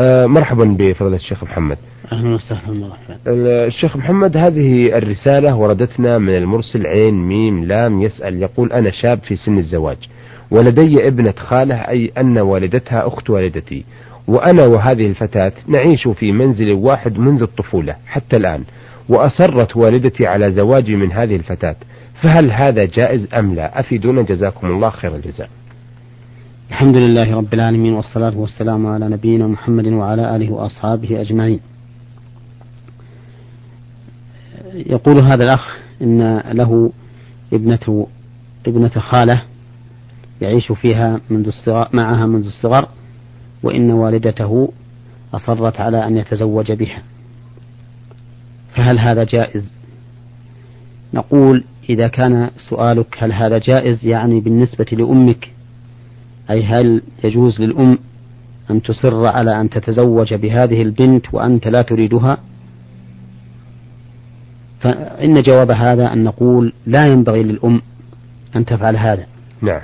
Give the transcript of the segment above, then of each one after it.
آه مرحبا بفضيلة الشيخ محمد. أهلا وسهلا الشيخ محمد هذه الرسالة وردتنا من المرسل عين ميم لام يسأل يقول أنا شاب في سن الزواج ولدي ابنة خالة أي أن والدتها أخت والدتي وأنا وهذه الفتاة نعيش في منزل واحد منذ الطفولة حتى الآن وأصرت والدتي على زواجي من هذه الفتاة فهل هذا جائز أم لا؟ أفيدونا جزاكم الله خير الجزاء. الحمد لله رب العالمين والصلاة والسلام على نبينا محمد وعلى آله وأصحابه أجمعين. يقول هذا الأخ إن له ابنة ابنة خالة يعيش فيها منذ الصغر معها منذ الصغر وإن والدته أصرت على أن يتزوج بها. فهل هذا جائز؟ نقول إذا كان سؤالك هل هذا جائز يعني بالنسبة لأمك أي هل يجوز للأم أن تصر على أن تتزوج بهذه البنت وأنت لا تريدها؟ فإن جواب هذا أن نقول لا ينبغي للأم أن تفعل هذا. نعم.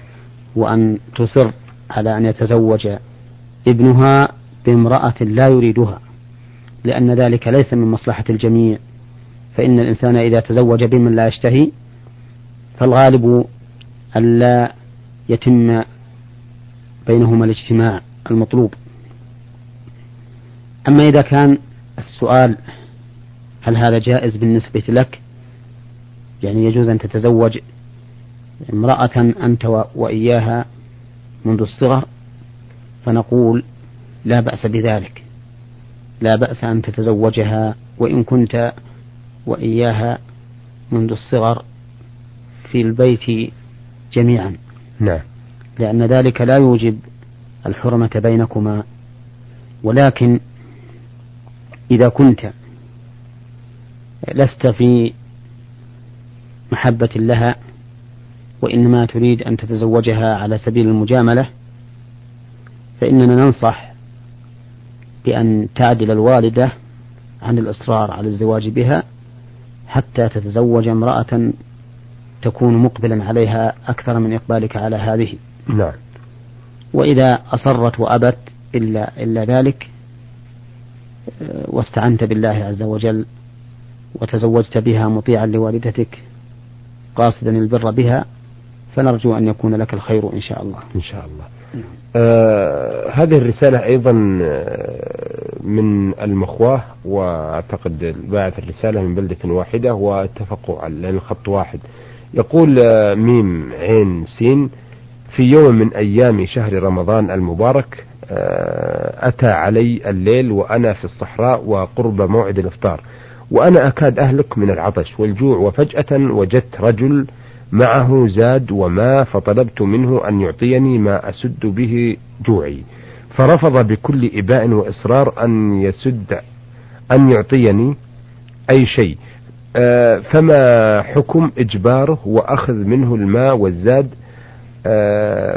وأن تصر على أن يتزوج ابنها بامرأة لا يريدها لأن ذلك ليس من مصلحة الجميع. فإن الإنسان إذا تزوج بمن لا يشتهي فالغالب ألا يتم بينهما الاجتماع المطلوب. أما إذا كان السؤال هل هذا جائز بالنسبة لك؟ يعني يجوز أن تتزوج امرأة أنت وإياها منذ الصغر فنقول لا بأس بذلك. لا بأس أن تتزوجها وإن كنت وإياها منذ الصغر في البيت جميعا. نعم. لأن ذلك لا يوجب الحرمة بينكما. ولكن إذا كنت لست في محبة لها وإنما تريد أن تتزوجها على سبيل المجاملة فإننا ننصح بأن تعدل الوالدة عن الإصرار على الزواج بها حتى تتزوج امرأة تكون مقبلا عليها أكثر من إقبالك على هذه. نعم وإذا أصرت وأبت إلا إلا ذلك آه، واستعنت بالله عز وجل وتزوجت بها مطيعا لوالدتك قاصدا البر بها فنرجو أن يكون لك الخير إن شاء الله. إن شاء الله. آه هذه الرسالة أيضا آه، من المخواة وأعتقد باعت الرسالة من بلدة واحدة واتفقوا على الخط واحد. يقول آه ميم عين سين في يوم من أيام شهر رمضان المبارك آه أتى علي الليل وأنا في الصحراء وقرب موعد الإفطار. وأنا أكاد أهلك من العطش والجوع وفجأة وجدت رجل معه زاد وماء فطلبت منه أن يعطيني ما أسد به جوعي. فرفض بكل إباء وإصرار أن يسد أن يعطيني أي شيء. آه فما حكم إجباره؟ وأخذ منه الماء والزاد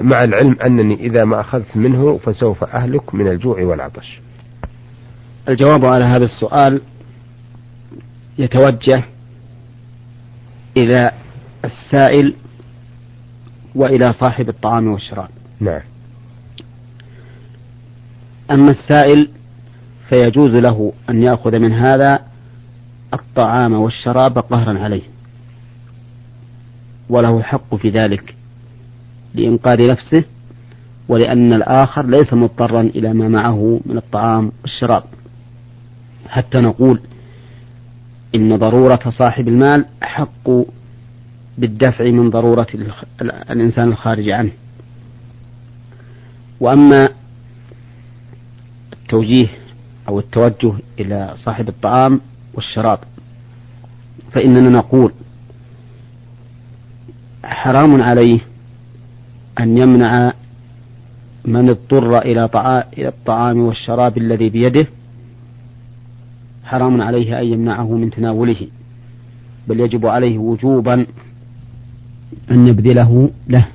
مع العلم أنني إذا ما أخذت منه فسوف أهلك من الجوع والعطش. الجواب على هذا السؤال يتوجه إلى السائل وإلى صاحب الطعام والشراب. نعم. أما السائل فيجوز له أن يأخذ من هذا الطعام والشراب قهرا عليه وله حق في ذلك. لإنقاذ نفسه ولأن الآخر ليس مضطرا إلى ما معه من الطعام والشراب. حتى نقول إن ضرورة صاحب المال حق بالدفع من ضرورة الإنسان الخارج عنه. وأما التوجيه أو التوجه إلى صاحب الطعام والشراب فإننا نقول حرام عليه أن يمنع من اضطر إلى الطعام والشراب الذي بيده حرام عليه أن يمنعه من تناوله. بل يجب عليه وجوبا أن يبذله له.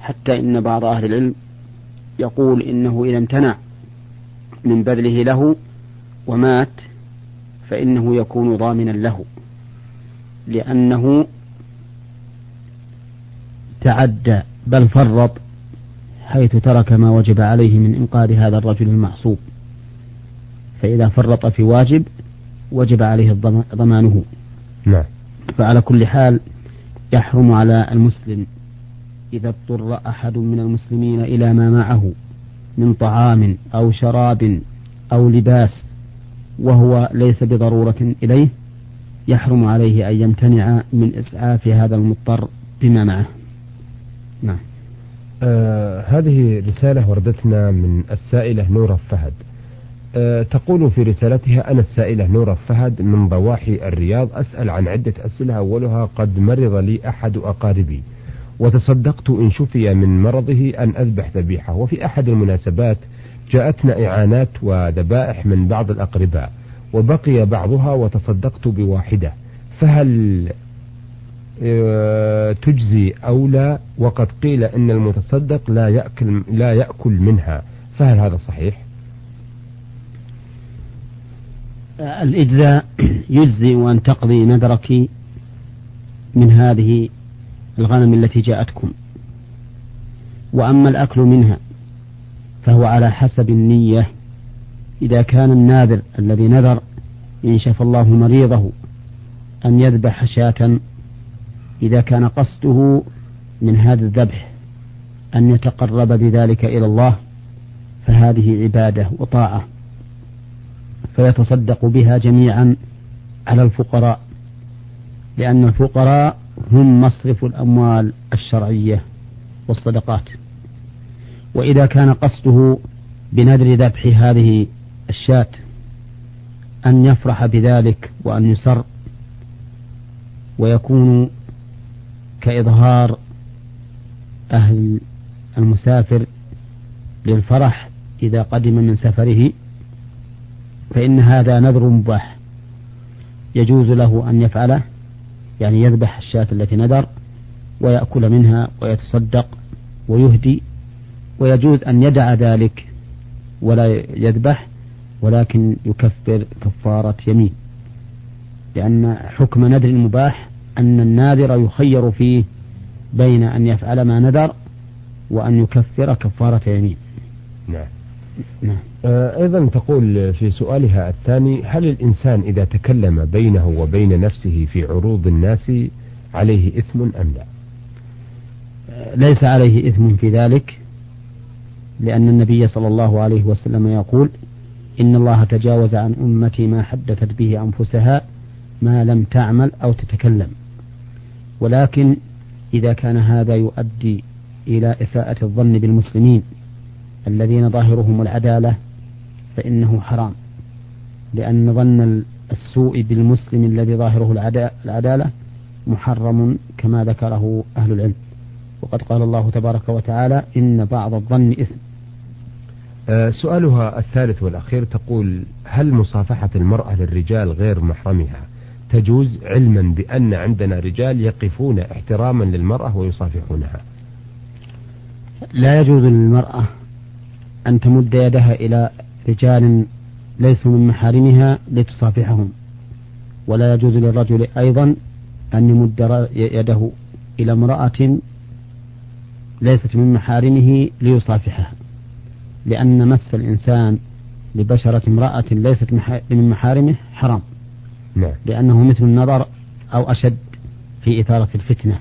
حتى إن بعض أهل العلم يقول إنه إذا امتنع من بذله له ومات فإنه يكون ضامنا له. لأنه تعدى. بل فرط حيث ترك ما وجب عليه من إنقاذ هذا الرجل المعصوب. فإذا فرط في واجب وجب عليه ضمانه. نعم. فعلى كل حال يحرم على المسلم إذا اضطر أحد من المسلمين إلى ما معه من طعام أو شراب أو لباس وهو ليس بضرورة إليه يحرم عليه أن يمتنع من إسعاف هذا المضطر بما معه. آه هذه رسالة وردتنا من السائلة نورة فهد. آه تقول في رسالتها أنا السائلة نورة فهد من ضواحي الرياض أسأل عن عدة أسئلة. أولها قد مرض لي أحد أقاربي وتصدقت إن شفي من مرضه أن أذبح ذبيحة. وفي أحد المناسبات جاءتنا إعانات وذبائح من بعض الأقرباء وبقي بعضها وتصدقت بواحدة. فهل تجزي أو لا وقد قيل إن المتصدق لا يأكل لا يأكل منها. فهل هذا صحيح؟ الإجزاء يجزي أن تقضي نذرك من هذه الغنم التي جاءتكم. وأما الأكل منها فهو على حسب النية. إذا كان الناذر الذي نذر إن شفى الله مريضه أن يذبح شاة إذا كان قصده من هذا الذبح أن يتقرب بذلك إلى الله فهذه عبادة وطاعة فيتصدق بها جميعا على الفقراء لأن الفقراء هم مصرف الأموال الشرعية والصدقات. وإذا كان قصده بنذر ذبح هذه الشاة أن يفرح بذلك وأن يسر ويكون كإظهار أهل المسافر للفرح إذا قدم من سفره فإن هذا نذر مباح. يجوز له أن يفعله يعني يذبح الشاة التي نذر ويأكل منها ويتصدق ويهدي. ويجوز أن يدع ذلك ولا يذبح ولكن يكفر كفارة يمين. لأن حكم نذر المباح أن الناذر يخير فيه بين أن يفعل ما نذر وأن يكفر كفارة يمين. نعم. نعم. آه، أيضا تقول في سؤالها الثاني هل الإنسان إذا تكلم بينه وبين نفسه في عروض الناس عليه إثم أم لا؟ ليس عليه إثم في ذلك لأن النبي صلى الله عليه وسلم يقول إن الله تجاوز عن أمتي ما حدثت به أنفسها ما لم تعمل أو تتكلم. ولكن إذا كان هذا يؤدي إلى إساءة الظن بالمسلمين الذين ظاهرهم العدالة فإنه حرام لأن ظن السوء بالمسلم الذي ظاهره العدالة محرم كما ذكره أهل العلم. وقد قال الله تبارك وتعالى إن بعض الظن إثم. آه، سؤالها الثالث والأخير تقول هل مصافحة المرأة للرجال غير محرمها؟ تجوز علما بأن عندنا رجال يقفون احتراما للمرأة ويصافحونها. لا يجوز للمرأة أن تمد يدها إلى رجال ليسوا من محارمها لتصافحهم. ولا يجوز للرجل أيضا أن يمد يده إلى امرأة ليست من محارمه ليصافحها. لأن مس الإنسان لبشرة امرأة ليست من محارمه حرام. نعم. لأنه مثل النظر أو أشد في إثارة الفتنة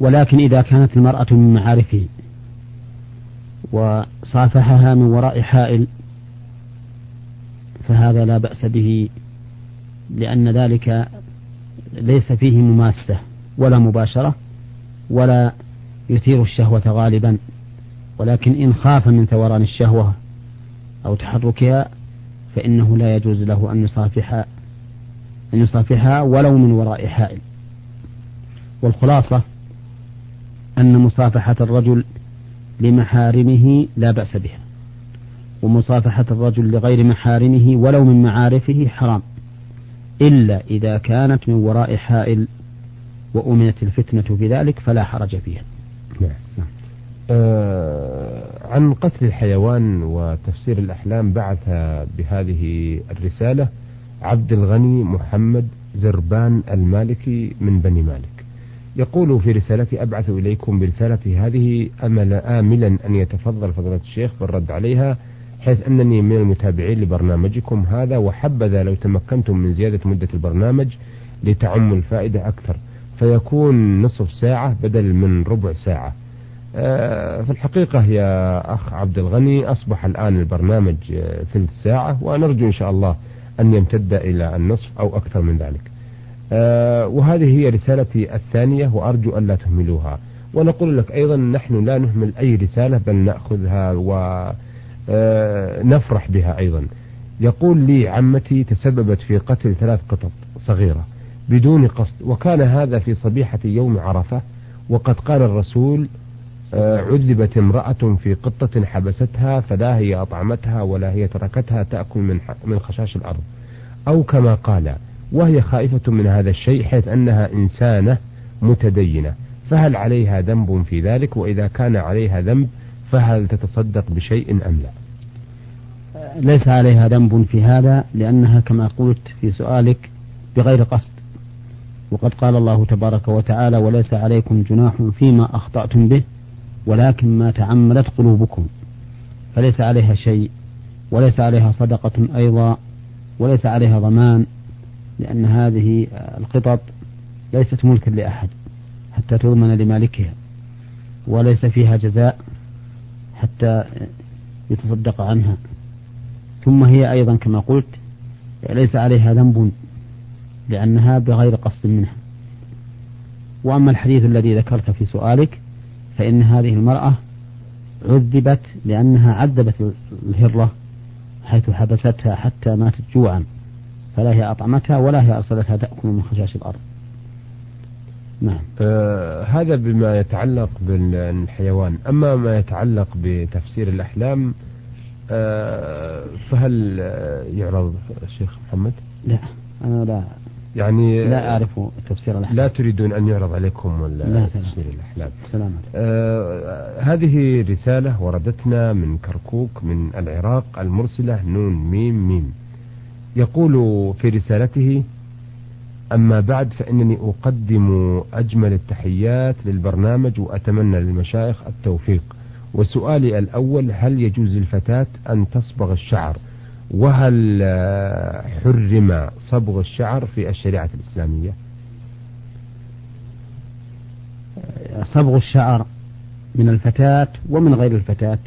ولكن إذا كانت المرأة من معارفه وصافحها من وراء حائل فهذا لا بأس به لأن ذلك ليس فيه مماسة ولا مباشرة ولا يثير الشهوة غالبا ولكن إن خاف من ثوران الشهوة أو تحركها فإنه لا يجوز له أن يصافح أن يصافحها ولو من وراء حائل والخلاصة أن مصافحة الرجل لمحارمه لا بأس بها ومصافحة الرجل لغير محارمه ولو من معارفه حرام إلا إذا كانت من وراء حائل وأمنت الفتنة بذلك فلا حرج فيها نعم. نعم. آه عن قتل الحيوان وتفسير الأحلام بعث بهذه الرسالة عبد الغني محمد زربان المالكي من بني مالك. يقول في رسالتي أبعث إليكم برسالتي هذه أمل آملا أن يتفضل فضيلة الشيخ بالرد عليها حيث أنني من المتابعين لبرنامجكم هذا وحبذا لو تمكنتم من زيادة مدة البرنامج لتعم الفائدة أكثر. فيكون نصف ساعة بدل من ربع ساعة. في الحقيقة يا أخ عبد الغني أصبح الآن البرنامج آه، ثلث ساعة ونرجو إن شاء الله أن يمتد إلى النصف أو أكثر من ذلك. آه، وهذه هي رسالتي الثانية وأرجو ألا تهملوها. ونقول لك أيضا نحن لا نهمل أي رسالة بل نأخذها ونفرح بها أيضا. يقول لي عمتي تسببت في قتل ثلاث قطط صغيرة بدون قصد وكان هذا في صبيحة يوم عرفة وقد قال الرسول آه، عذبت امرأة في قطة حبستها فلا هي أطعمتها ولا هي تركتها تأكل من من خشاش الأرض. أو كما قال وهي خائفة من هذا الشيء حيث أنها إنسانة متدينة فهل عليها ذنب في ذلك؟ وإذا كان عليها ذنب فهل تتصدق بشيء أم لا؟ ليس عليها ذنب في هذا لأنها كما قلت في سؤالك بغير قصد. وقد قال الله تبارك وتعالى وليس عليكم جناح فيما أخطأتم به. ولكن ما تعمدت قلوبكم. فليس عليها شيء وليس عليها صدقة أيضا وليس عليها ضمان لأن هذه القطط ليست ملكا لأحد حتى تضمن لمالكها وليس فيها جزاء حتى يتصدق عنها. ثم هي أيضا كما قلت ليس عليها ذنب لأنها بغير قصد منها. وأما الحديث الذي ذكرت في سؤالك فإن هذه المرأة عذبت لأنها عذبت الهرة حيث حبستها حتى ماتت جوعا فلا هي أطعمتها ولا هي أرسلتها تأكل من خشاش الأرض. نعم. آه هذا بما يتعلق بالحيوان. أما ما يتعلق بتفسير الأحلام آه فهل يعرض الشيخ محمد؟ لا أنا لا. يعني لا أعرف تفسير الأحلام لا تريدون أن يعرض عليكم لا تفسير الأحلام سلامة آه هذه رسالة وردتنا من كركوك من العراق المرسلة نون ميم ميم. يقول في رسالته أما بعد فإنني أقدم أجمل التحيات للبرنامج وأتمنى للمشايخ التوفيق. وسؤالي الأول هل يجوز للفتاة أن تصبغ الشعر؟ وهل حرم صبغ الشعر في الشريعة الإسلامية؟ صبغ الشعر من الفتاة ومن غير الفتاة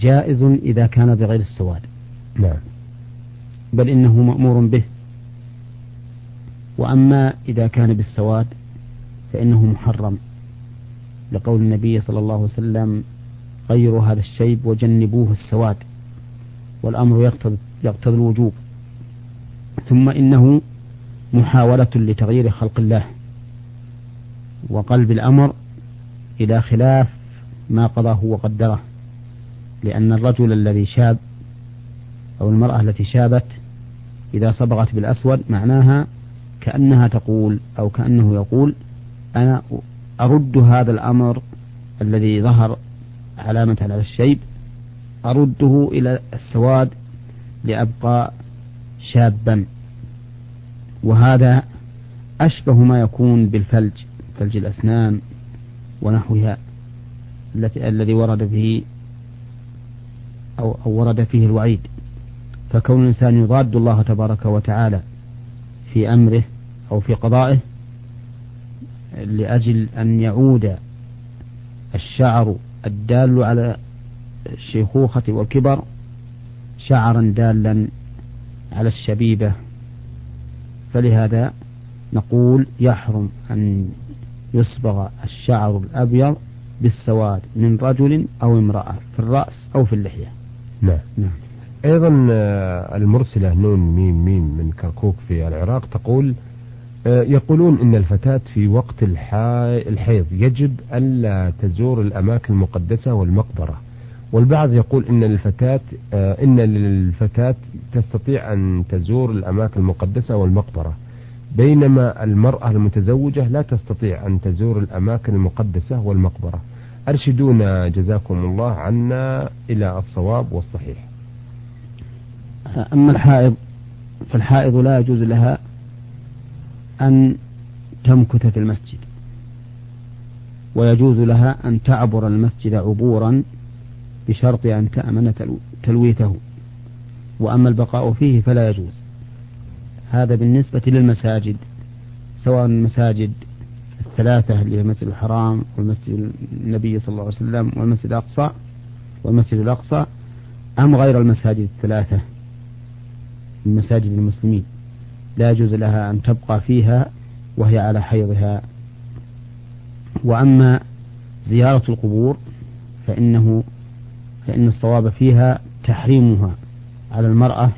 جائز إذا كان بغير السواد. نعم. بل إنه مأمور به. وأما إذا كان بالسواد فإنه محرم. لقول النبي صلى الله عليه وسلم غيروا هذا الشيب وجنبوه السواد. والأمر يقتضي يقتضي الوجوب. ثم إنه محاولة لتغيير خلق الله وقلب الأمر إلى خلاف ما قضاه وقدره. لأن الرجل الذي شاب أو المرأة التي شابت إذا صبغت بالأسود معناها كأنها تقول أو كأنه يقول أنا أرد هذا الأمر الذي ظهر علامة على الشيب أرده إلى السواد لأبقى شابا. وهذا أشبه ما يكون بالفلج فلج الأسنان ونحوها الذي ورد به أو, أو ورد فيه الوعيد. فكون الإنسان يضاد الله تبارك وتعالى في أمره أو في قضائه لأجل أن يعود الشعر الدال على الشيخوخة والكبر شعرا دالا على الشبيبة. فلهذا نقول يحرم أن يصبغ الشعر الأبيض بالسواد من رجل أو امرأة في الرأس أو في اللحية. نعم, نعم. أيضا آه، المرسلة نون ميم ميم من كركوك في العراق تقول آه، يقولون إن الفتاة في وقت الحيض يجب ألا تزور الأماكن المقدسة والمقبرة. والبعض يقول إن الفتاة آه، إن للفتاة تستطيع أن تزور الأماكن المقدسة والمقبرة بينما المرأة المتزوجة لا تستطيع أن تزور الأماكن المقدسة والمقبرة. أرشدونا جزاكم الله عنا إلى الصواب والصحيح. أما الحائض فالحائض لا يجوز لها أن تمكث في المسجد ويجوز لها أن تعبر المسجد عبورا بشرط أن تأمن تلويثه وأما البقاء فيه فلا يجوز. هذا بالنسبة للمساجد سواء المساجد الثلاثة اللي هي المسجد الحرام والمسجد النبي صلى الله عليه وسلم والمسجد الأقصى والمسجد الأقصى أم غير المساجد الثلاثة من مساجد المسلمين لا يجوز لها أن تبقى فيها وهي على حيضها. وأما زيارة القبور فإنه فإن الصواب فيها تحريمها على المرأة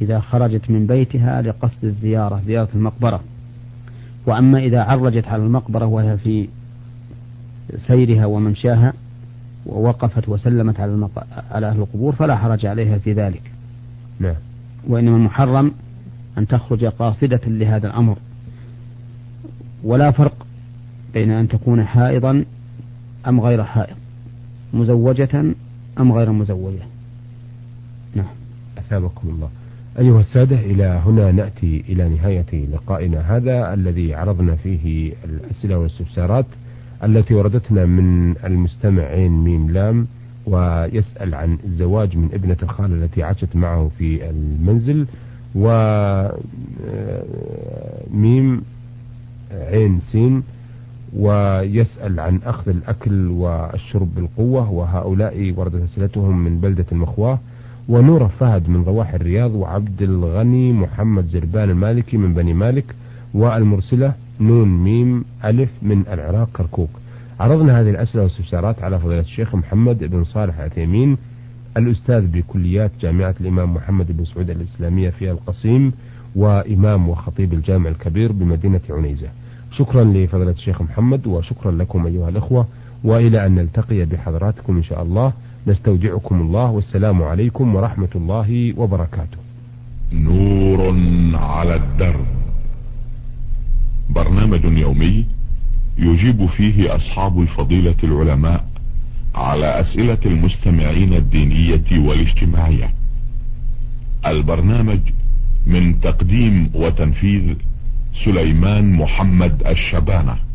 إذا خرجت من بيتها لقصد الزيارة زيارة المقبرة وأما إذا عرجت على المقبرة وهي في سيرها وممشاها ووقفت وسلمت على المق... على أهل القبور فلا حرج عليها في ذلك. نعم. وإنما المحرم أن تخرج قاصدة لهذا الأمر. ولا فرق بين أن تكون حائضا أم غير حائض. مزوجة أم غير مزوجة. نعم. أثابكم الله. أيها السادة إلى هنا نأتي إلى نهاية لقائنا هذا الذي عرضنا فيه الأسئلة والاستفسارات التي وردتنا من المستمع عين ميم لام ويسأل عن الزواج من ابنة الخالة التي عاشت معه في المنزل و ميم عين سين ويسأل عن أخذ الأكل والشرب بالقوة وهؤلاء وردت أسئلتهم من بلدة المخواة ونور فهد من ضواحي الرياض وعبد الغني محمد زربان المالكي من بني مالك والمرسلة نون ميم ألف من العراق كركوك. عرضنا هذه الأسئلة والاستفسارات على فضيلة الشيخ محمد بن صالح العثيمين الأستاذ بكليات جامعة الإمام محمد بن سعود الإسلامية في القصيم وإمام وخطيب الجامع الكبير بمدينة عنيزة. شكرا لفضيلة الشيخ محمد وشكرا لكم أيها الأخوة وإلى أن نلتقي بحضراتكم إن شاء الله. نستودعكم الله والسلام عليكم ورحمة الله وبركاته. نور على الدرب. برنامج يومي يجيب فيه أصحاب الفضيلة العلماء على أسئلة المستمعين الدينية والاجتماعية. البرنامج من تقديم وتنفيذ سليمان محمد الشبانة.